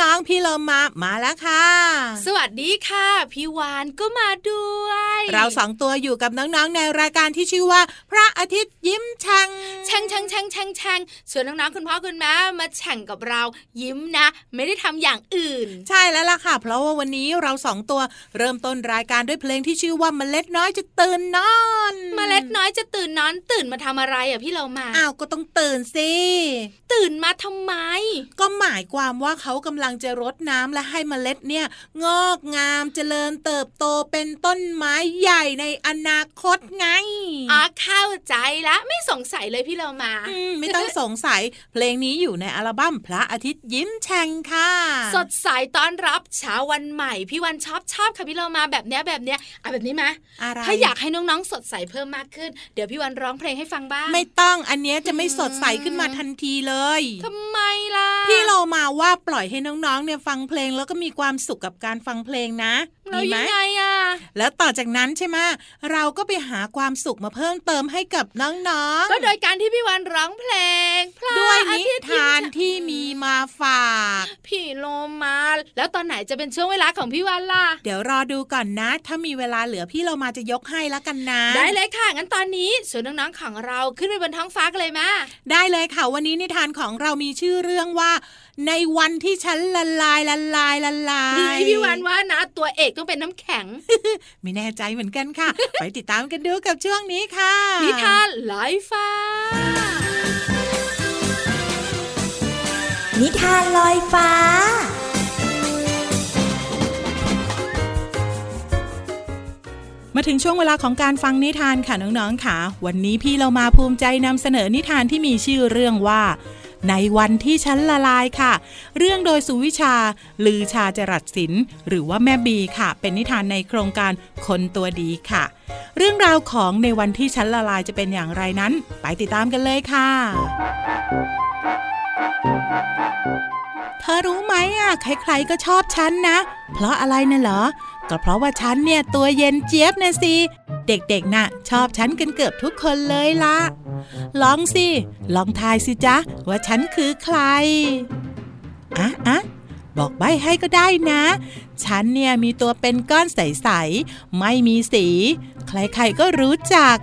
น้องๆ พี่เลิมมามาแล้วค่ะ สวัสดีค่ะ พี่วานก็มาด้วย เราสองตัวอยู่กับน้องๆ ในรายการที่ชื่อว่า พระอาทิตย์ยิ้มแฉ่งแฉ่งแฉ่งแฉ่งแฉ่งแฉ่งชวนน้องๆ คุณพ่อคุณแม่มาแฉ่งกับเรายิ้มนะ ไม่ได้ทำอย่างอื่น ใช่แล้วล่ะค่ะ เพราะว่าวันนี้เราสองตัวเริ่มต้นรายการด้วยเพลงที่ชื่อว่าเมล็ดน้อยจะตื่นนอนเมล็ดน้อยจะตื่นนอนตื่นมาทำอะไรอะพี่เรามาอ้าวก็ต้องตื่นสิตื่นมาทำไม ก็หมายความว่าเขากำลังจะรดน้ำและให้เมล็ดเนี่ยงอกงามเจริญเติบโตเป็นต้นไม้ใหญ่ในอนาคตไงอ๋อเข้าใจละไม่สงสัยเลยพี่เรามาไม่ต้องสงสัยเพลงนี้อยู่ในอัลบั้มพระอาทิตย์ยิ้มแฉ่งค่ะ สดใสต้อนรับเช้าวันใหม่ พี่วันชอบชอบค่ะพี่เรามาแบบเนี้ยแบบเนี้ยเอาแบบนี้ไหมถ้าอยากให้น้องๆ สดใสเพิ่มมากขึ้น เดี๋ยวพี่วันร้องเพลงให้ฟังบ้าง ไม่ต้องอันนี้จะไม่สดใสขึ้นมาทันทีเลยทำไมล่ะ พี่เรามาว่าปล่อยให้น้องๆเนี่ยฟังเพลงแล้วก็มีความสุขกับการฟังเพลงนะ ดีไหมยังไงอะแล้วต่อจากนั้นใช่ไหมเราก็ไปหาความสุขมาเพิ่มเติมให้กับน้องๆ ก็โดยการที่พี่วันร้องเพลงด้วยนิทานที่มีมาฝากพี่โลมา แล้วตอนไหนจะเป็นช่วงเวลาของพี่วันล่ะ เดี๋ยวรอดูก่อนนะ ถ้ามีเวลาเหลือพี่เรามาจะยกให้แล้วกันนะ ได้เลยค่ะ งั้นตอนนี้ส่วนน้องๆของเราขึ้นไปบนท้องฟ้ากันเลยมาได้เลยค่ะ วันนี้นิทานของเรามีชื่อเรื่องว่า ในวันที่ฉันละลายละลายละลายพี่วันว่านะตัวเอกต้องเป็นน้ำแข็ง ไม่แน่ใจเหมือนกันค่ะ ไปติดตามกันดูกับช่วงนี้ค่ะ นิทานลอยฟ้า นิทานลอยฟ้ามาถึงช่วงเวลาของการฟังนิทานค่ะน้องๆค่ะ วันนี้พี่เรามาภูมิใจนำเสนอนิทานที่มีชื่อเรื่องว่า ในวันที่ฉันละลายค่ะ เรื่องโดยสุวิชา ลือชาจรัสศิลป์หรือว่าแม่บีค่ะ เป็นนิทานในโครงการคนตัวดีค่ะ เรื่องราวของในวันที่ฉันละลายจะเป็นอย่างไรนั้น ไปติดตามกันเลยค่ะ เธอรู้ไหมอะ ใครๆก็ชอบฉันนะ เพราะอะไรน่ะเหรอ ก็เพราะว่าฉันเนี่ยตัวเย็นเจี๊ยบนะสิ เด็กๆน่ะ ชอบฉันกันเกือบทุกคนเลยละ ลองสิ ลองทายสิจ๊ะ ว่าฉันคือใคร อะอะบอกใบให้ก็ได้นะ ฉันเนี่ยมีตัวเป็นก้อนใส ๆ ไม่มีสี ใครๆก็รู้จัก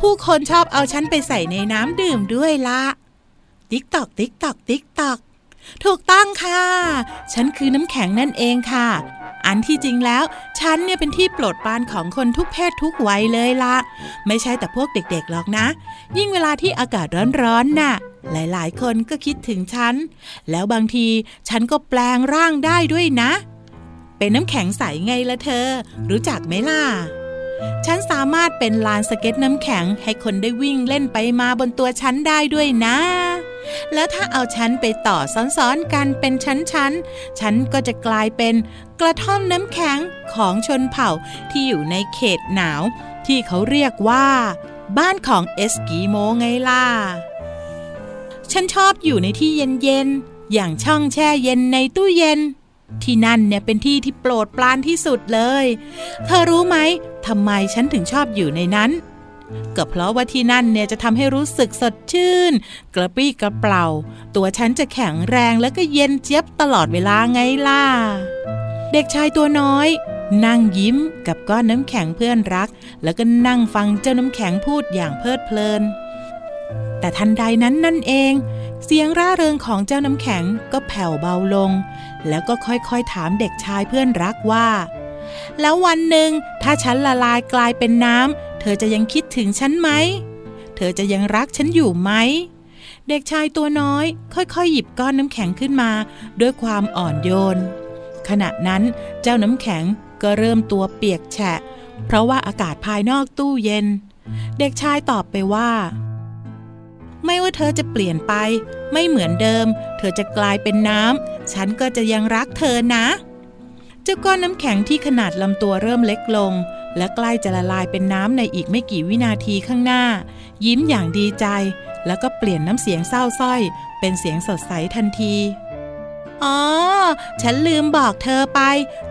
ผู้คนชอบเอาฉันไปใส่ในน้ำดื่มด้วยละ ติ๊กตอก ติ๊กตอก ติ๊กตอก ถูกต้องค่ะ ฉันคือน้ำแข็งนั่นเองค่ะ อันที่จริงแล้ว ฉันเนี่ยเป็นที่โปรดปรานของคนทุกเพศทุกวัยเลยละไม่ใช่แต่พวกเด็กๆหรอกนะ ยิ่งเวลาที่อากาศร้อนๆน่ะ หลายๆ คนก็คิดถึงฉัน แล้วบางทีฉันก็แปลงร่างได้ด้วยนะ เป็นน้ำแข็งใสไงละเธอ รู้จักไหมล่ะฉันสามารถเป็นลานสเก็ตน้ำแข็งให้คนได้วิ่งเล่นไปมาบนตัวฉันได้ด้วยนะ แล้วถ้าเอาชั้นไปต่อซ้อนๆกันเป็นชั้นๆฉันก็จะกลายเป็นกระท่อมน้ำแข็งของชนเผ่าที่อยู่ในเขตหนาว ที่เขาเรียกว่า บ้านของเอสกิโมไงล่ะ ฉันชอบอยู่ในที่เย็นๆ อย่างช่องแช่เย็นในตู้เย็น ที่นั่นเนี่ยเป็นที่ที่โปรดปรานที่สุดเลย เธอรู้ไหมทำไมฉันถึงชอบอยู่ในนั้น ก็เพราะว่าที่นั่นเนี่ยจะทำให้รู้สึกสดชื่น กระปรี้กระเปร่า ตัวฉันจะแข็งแรงแล้วก็เย็นเจี๊ยบตลอดเวลาไงล่ะ เด็กชายตัวน้อย นั่งยิ้มกับก้อนน้ำแข็งเพื่อนรัก แล้วก็นั่งฟังเจ้าน้ำแข็งพูดอย่างเพลิดเพลิน แต่ทันใดนั้นนั่นเอง เสียงร่าเริงของเจ้าน้ำแข็งก็แผ่วเบาลง แล้วก็ค่อยๆถามเด็กชายเพื่อนรักว่าแล้ววันหนึ่งถ้าฉันละลายกลายเป็นน้ำ เธอจะยังคิดถึงฉันไหม เธอจะยังรักฉันอยู่ไหม เด็กชายตัวน้อย ค่อยๆ หยิบก้อนน้ำแข็งขึ้นมา ด้วยความอ่อนโยน ขณะนั้นเจ้าน้ำแข็งก็เริ่มตัวเปียกแฉะ เพราะว่าอากาศภายนอกตู้เย็น เด็กชายตอบไปว่า ไม่ว่าเธอจะเปลี่ยนไป ไม่เหมือนเดิม เธอจะกลายเป็นน้ำฉันก็จะยังรักเธอนะ เจ้าก้อนน้ำแข็งที่ขนาดลำตัวเริ่มเล็กลง และใกล้จะละลายเป็นน้ำในอีกไม่กี่วินาทีข้างหน้า ยิ้มอย่างดีใจ แล้วก็เปลี่ยนน้ำเสียงเศร้าส้อย เป็นเสียงสดใสทันที อ๋อ ฉันลืมบอกเธอไป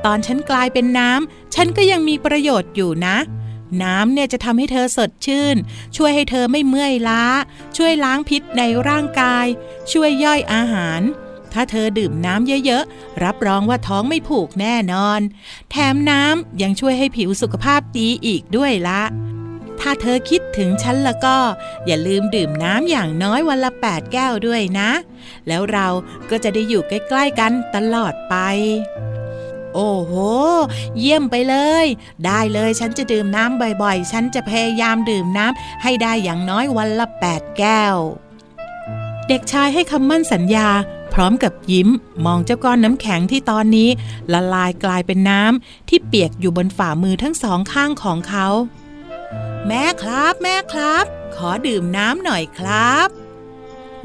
ตอนฉันกลายเป็นน้ำ ฉันก็ยังมีประโยชน์อยู่นะ น้ำเนี่ยจะทำให้เธอสดชื่น ช่วยให้เธอไม่เมื่อยล้า ช่วยล้างพิษในร่างกาย ช่วยย่อยอาหาร ถ้าเธอดื่มน้ำเยอะๆ รับรองว่าท้องไม่ผูกแน่นอน แถมน้ำยังช่วยให้ผิวสุขภาพดีอีกด้วยละ ถ้าเธอคิดถึงฉันแล้วก็ อย่าลืมดื่มน้ำอย่างน้อยวันละแปดแก้วด้วยนะ แล้วเราก็จะได้อยู่ใกล้ๆกันตลอดไปโอ้โห เยี่ยมไปเลย ได้เลยฉันจะดื่มน้ำบ่อยๆ ฉันจะพยายามดื่มน้ำให้ได้อย่างน้อยวันละแปดแก้ว เด็กชายให้คำมั่นสัญญา พร้อมกับยิ้มมองเจ้าก้อนน้ำแข็งที่ตอนนี้ ละลายกลายเป็นน้ำที่เปียกอยู่บนฝ่ามือทั้งสองข้างของเขา แม่ครับแม่ครับ ขอดื่มน้ำหน่อยครับ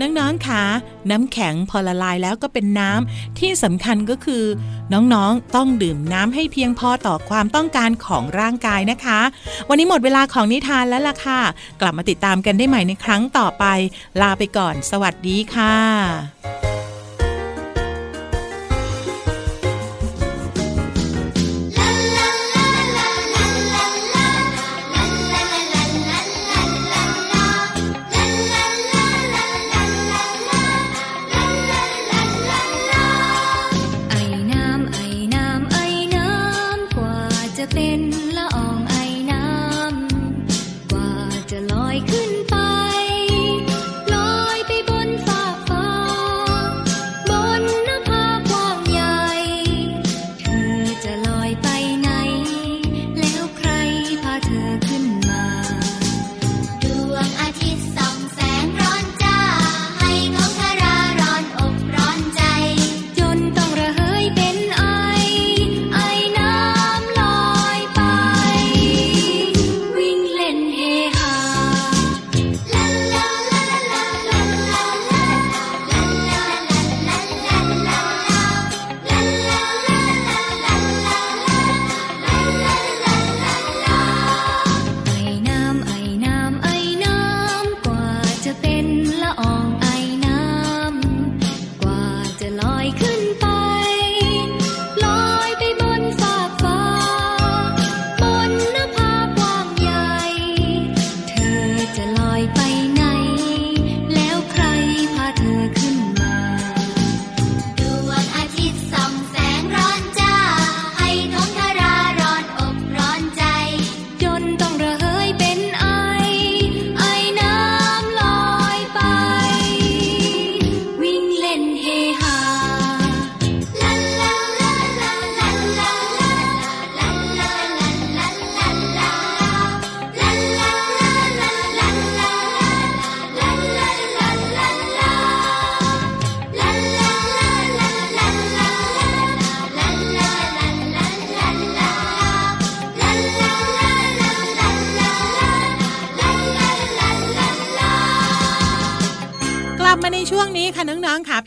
น้องๆคะน้ำแข็งพอละลายแล้วก็เป็นน้ำที่สำคัญก็คือ น้องๆ ต้องดื่มน้ำให้เพียงพอต่อความต้องการของร่างกายนะคะ วันนี้หมดเวลาของนิทานแล้วล่ะค่ะ กลับมาติดตามกันได้ใหม่ในครั้งต่อไป ลาไปก่อน สวัสดีค่ะ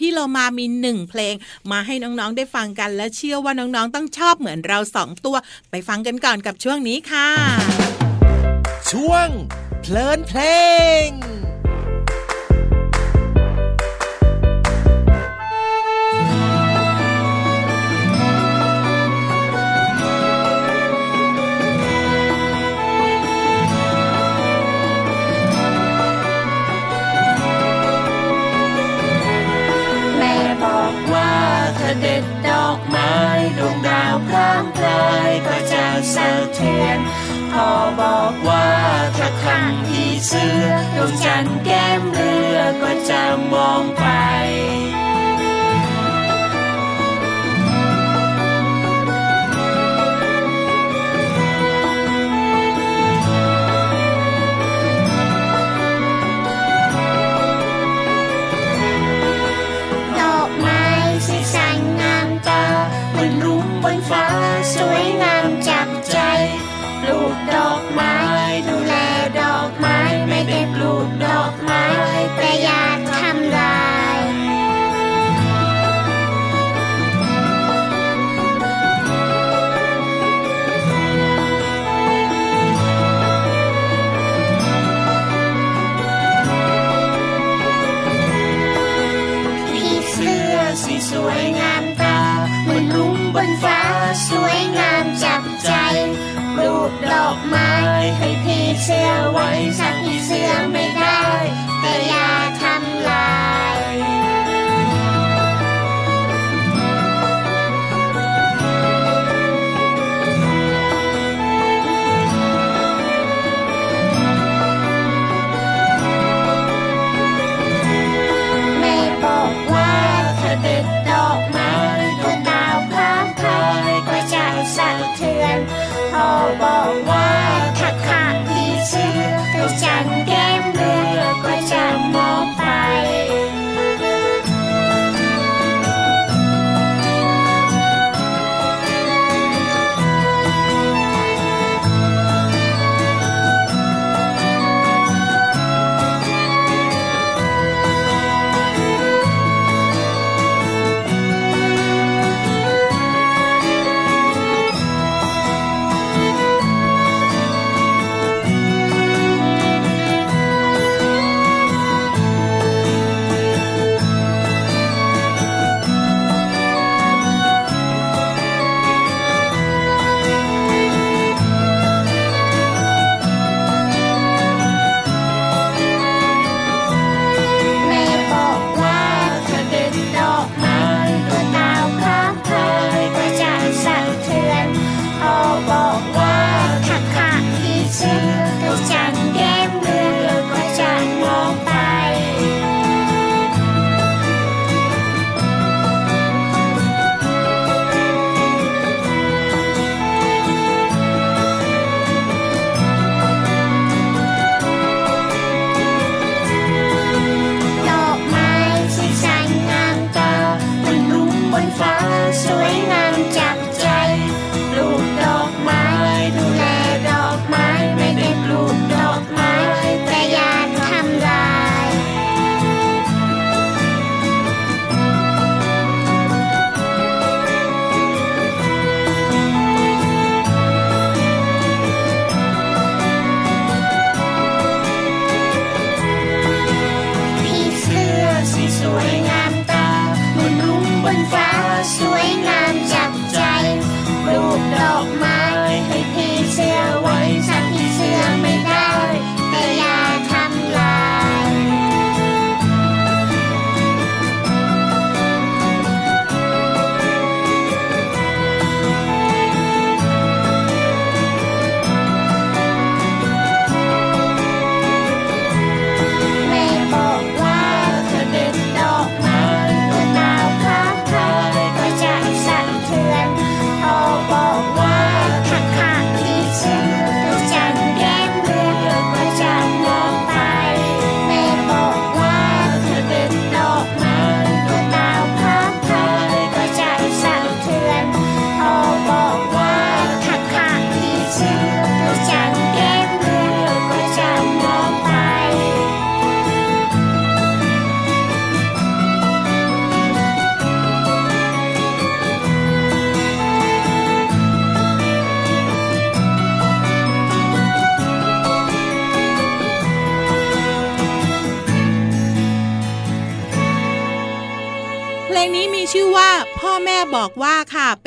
ที่เรามามีหนึ่งเพลง มาให้น้องๆได้ฟังกันและเชื่อว่าน้องๆต้องชอบเหมือนเราสองตัว ไปฟังกันก่อนกับช่วงนี้ค่ะ ช่วงเพลินเพลง สวยงามจับใจ ปลูกดอกไม้ดูแลดอกไม้ไม่ได้ปลูกดอกไม้แต่หยัด เชื่อไว้ฉันอีเชื่อไม่ได้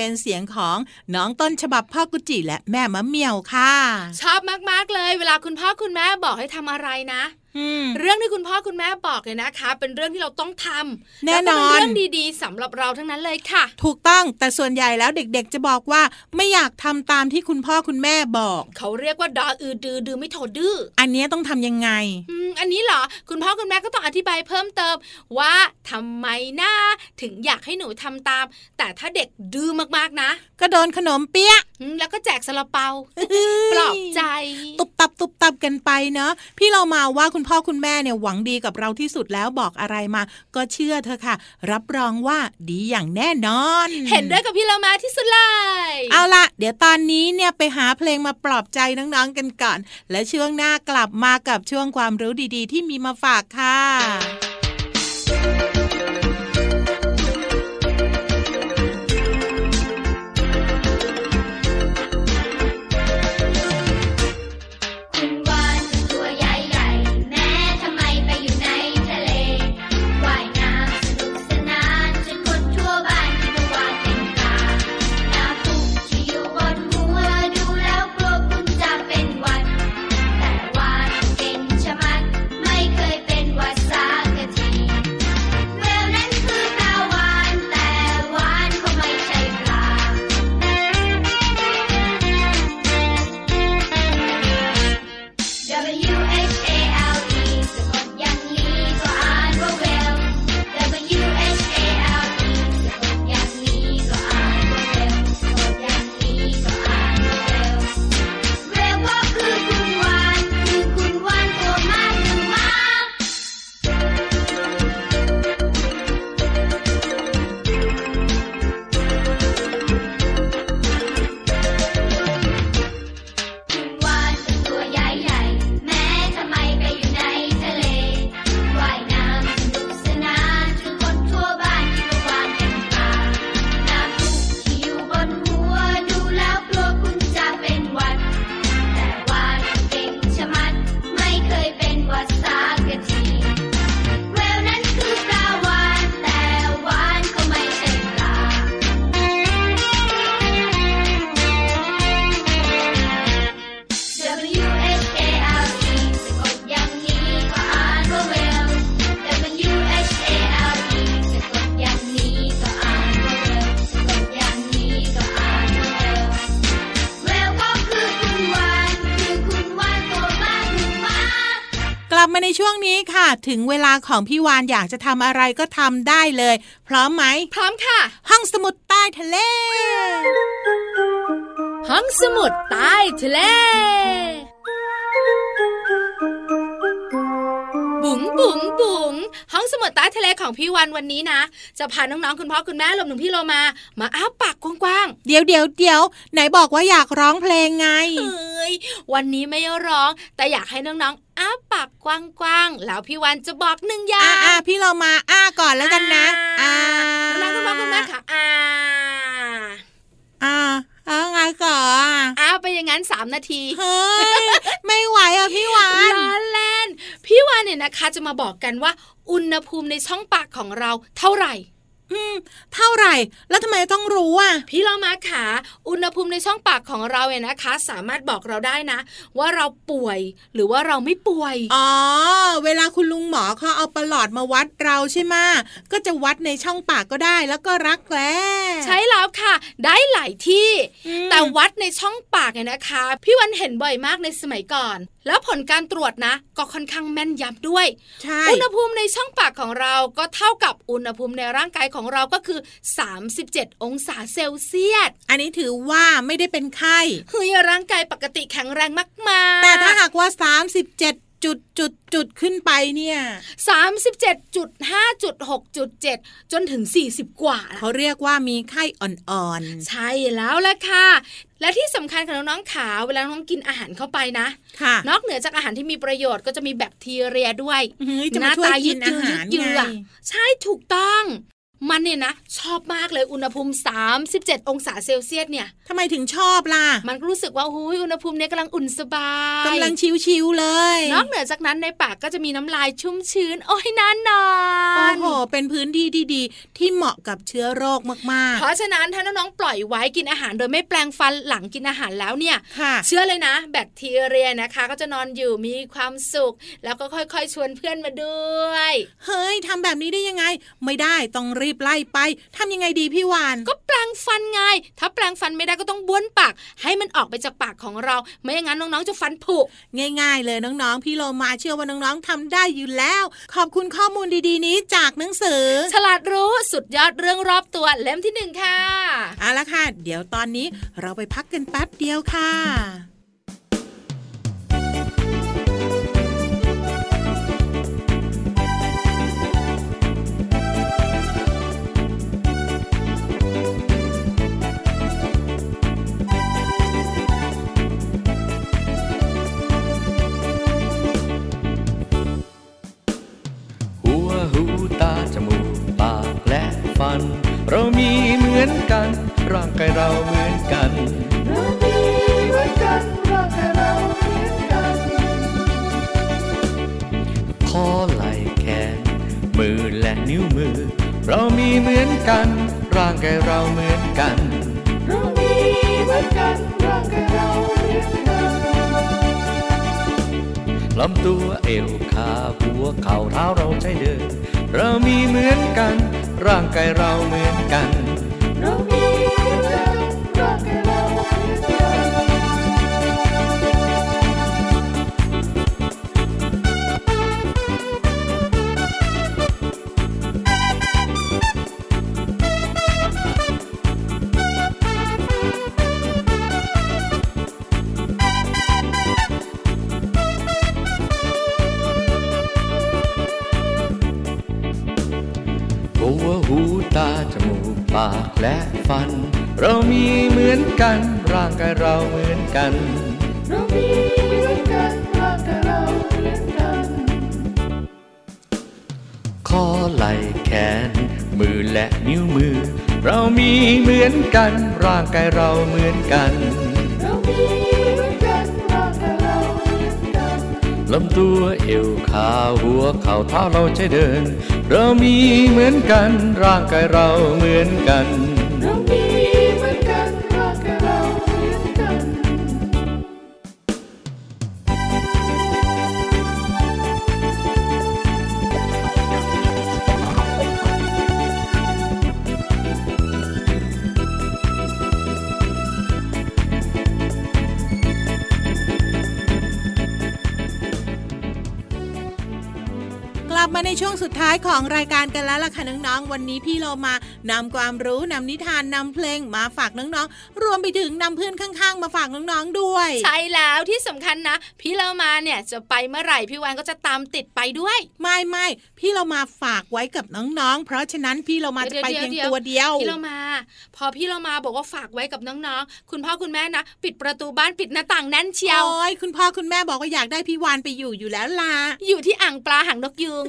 เป็นเสียงของน้องต้นฉบับพ่อกุจิและแม่มะเมียวค่ะ ชอบมากๆเลย เวลาคุณพ่อคุณแม่บอกให้ทำอะไรนะ เรื่องที่คุณพ่อคุณแม่บอกเลยนะคะ เป็นเรื่องที่เราต้องทำแน่นอนเรื่องดีๆสำหรับเราทั้งนั้นเลยค่ะ ถูกต้องแต่ส่วนใหญ่แล้วเด็กๆ จะบอกว่าไม่อยากทำตามที่คุณพ่อคุณแม่บอก เขาเรียกว่าดออือดือดือไม่โถดื้ออันนี้ต้องทำยังไงอืมอันนี้เหรอคุณพ่อคุณแม่ก็ต้องอธิบายเพิ่มเติมว่าทำไมนะถึงอยากให้หนูทำตาม แต่ถ้าเด็กดื้อมากๆนะ ก็โดนขนมเปี๊ยะแล้วก็แจกซาลาเปาปลอบใจ ตุบตับตุบตับกันไปเนาะพี่เรามาว่าคุณพ่อคุณแม่เนี่ยหวังดีกับเราที่สุดแล้วบอกอะไรมา ก็เชื่อเธอค่ะ รับรองว่าดีอย่างแน่นอน เห็นด้วยกับพี่เรามาที่สุดเลยเอาละเดี๋ยวตอนนี้เนี่ยไปหาเพลงมาปลอบใจน้องๆกันก่อน และช่วงหน้ากลับมากับช่วงความรู้ดีๆ ที่มีมาฝากค่ะ ถึงเวลาของพี่วานอยากจะทำอะไรก็ทำได้เลย พร้อมไหม พร้อมค่ะ ห้องสมุดใต้ทะเล ห้องสมุดใต้ทะเล บุ๋งบุ๋งบุ๋งห้องสมุดใต้ทะเลของพี่วันวันนี้นะ จะพาน้องๆคุณพ่อคุณแม่รวมถึงพี่โลมา มาอ้าปากกว้างๆเดี๋ยวเดี๋ยวเดี๋ยวไหนบอกว่าอยากร้องเพลงไงเฮ้ยวันนี้ไม่ร้อง แต่อยากให้น้องๆอ้าปากกว้างๆแล้วพี่วันจะบอกหนึ่งอย่างอ่าพี่เรามาอ้าก่อนแล้วกันนะอ่าน้องคุณพ่อคุณแม่ค่ะอ่าอ่า เอาไงก่อนอ้าวไปอย่างนั้นสามนาที เฮ้ย ไม่ไหวอะพี่วานล้อเล่น พี่วานเนี่ยนะคะจะมาบอกกันว่าอุณหภูมิในช่องปากของเราเท่าไหร่ อืม เท่าไหร่ แล้วทำไมต้องรู้อะ พี่เรามาขาอุณหภูมิในช่องปากของเราเนี่ยนะคะ สามารถบอกเราได้นะ ว่าเราป่วยหรือว่าเราไม่ป่วย อ๋อ เวลาคุณลุงหมอเขาเอาประหลอดมาวัดเราใช่ไหมก็จะวัดในช่องปากก็ได้แล้วก็รักแร้ใช่แล้วค่ะ ได้หลายที่ แต่วัดในช่องปากเนี่ยนะคะ พี่วันเห็นบ่อยมากในสมัยก่อน แล้วผลการตรวจนะ ก็ค่อนข้างแม่นยำด้วยอุณหภูมิในช่องปากของเราก็เท่ากับอุณหภูมิในร่างกายของของเราก็คือ 37 องศาเซลเซียส อันนี้ถือว่าไม่ได้เป็นไข้เฮ้ยร่างกายปกติแข็งแรงมากๆ แต่ถ้าหากว่า 37จุดจุดจุดขึ้นไปเนี่ยสามสิบเจ็ดจุดห้าจุดหกจุดเจ็ดจนถึงสี่สิบกว่า เขาเรียกว่ามีไข้อ่อนๆ ใช่แล้วละค่ะ และที่สำคัญของน้องๆขาเวลาน้องกินอาหารเข้าไปนะค่ะ นอกเหนือจากอาหารที่มีประโยชน์ก็จะมีแบคทีเรียด้วยหน้าตายืดยืดยืดใช่ถูกต้อง มันเนี่ยนะ ชอบมากเลยอุณหภูมิ 37 องศาเซลเซียสเนี่ยทำไมถึงชอบล่ะ มันรู้สึกว่าหุยอุณหภูมิเนี่ยกำลังอุ่นสบายกำลังชิวๆเลยนอกเหนือจากนั้นในปากก็จะมีน้ำลายชุ่มชื้น โอ้ยนานนอนโอ้โหเป็นพื้นที่ที่ดีที่เหมาะกับเชื้อโรคมากๆ เพราะฉะนั้นถ้าน้องๆปล่อยไว้กินอาหารโดยไม่แปลงฟันหลังกินอาหารแล้วเนี่ยเชื่อเลยนะ แบคทีเรียนะคะ ก็จะนอนอยู่มีความสุข แล้วก็ค่อยๆ ชวนเพื่อนมาด้วย เฮ้ยทำแบบนี้ได้ยังไง ไม่ได้ต้องรีบไล่ไปทำยังไงดีพี่วานก็แปลงฟันไง ถ้าแปลงฟันไม่ได้ก็ต้องบ้วนปาก ให้มันออกไปจากปากของเรา ไม่อย่างนั้นน้องๆจะฟันผุง่าย ๆ เลยน้องๆ พี่โลมาเชื่อว่าน้องๆทำได้อยู่แล้ว ขอบคุณข้อมูลดีๆ นี้จากหนังสือ ฉลาดรู้สุดยอดเรื่องรอบตัวเล่มที่หนึ่งค่ะเอาละค่ะ เดี๋ยวตอนนี้เราไปพักกันแป๊บเดียวค่ะ เรามีเหมือนกัน ร่างกายเราเหมือนกันเรามีเหมือนกันร่างกายเราเหมือนกันคอไหล่แขนมือและนิ้วมือ เรามีเหมือนกัน ร่างกายเราเหมือนกันเรามีเหมือนกันร่างกายเราเหมือนกัน ลำตัวเอวขาหัวเข่าเท้าเราใช้เดิน เรามีเหมือนกัน ร่างกายเราเหมือนกันากและฟัน เรามีเหมือนกันร่างกายเราเหมือนกันเรามีเหมือนกันร่างกายเราเหมือนกันคอไหล่แขน มือและนิ้วมือ เรามีเหมือนกันร่างกายเราเหมือนกันเรามี ลำตัวเอวขาหัวเข่าเท้าเราใช้เดิน เรามีเหมือนกันร่างกายเราเหมือนกันเรามีายของรายการกันแล้วล่ะค่ะน้องๆ วันนี้พี่เรามานำความรู้นำนิทานนำเพลงมาฝากน้องๆ รวมไปถึงนำเพื่อนข้างๆ มาฝากน้องๆด้วย ใช่แล้วที่สำคัญนะ พี่เรามาเนี่ยจะไปเมื่อไหร่พี่วานก็จะตามติดไปด้วย ไม่ไม่พี่เรามาฝากไว้กับน้องๆ เพราะฉะนั้นพี่เรามาจะไปเพียงตัวเดียวพี่เรามา พอพี่เรามาบอกว่าฝากไว้กับน้องๆ คุณพ่อคุณแม่นะปิดประตูบ้านปิดหน้าต่างแน่นเชียวโอ้ยคุณพ่อคุณแม่บอกว่าอยากได้พี่วานไปอยู่อยู่แล้วล่ะอยู่ที่อ่างปลาหางนกยูง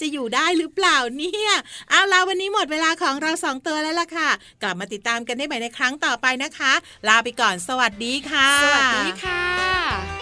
จะอยู่ได้หรือเปล่าเนี่ยเอาลาวันนี้หมดเวลาของเราสองตัวแล้วล่ะค่ะ กลับมาติดตามกันได้ใหม่ในครั้งต่อไปนะคะ ลาไปก่อนสวัสดีค่ะ สวัสดีค่ะ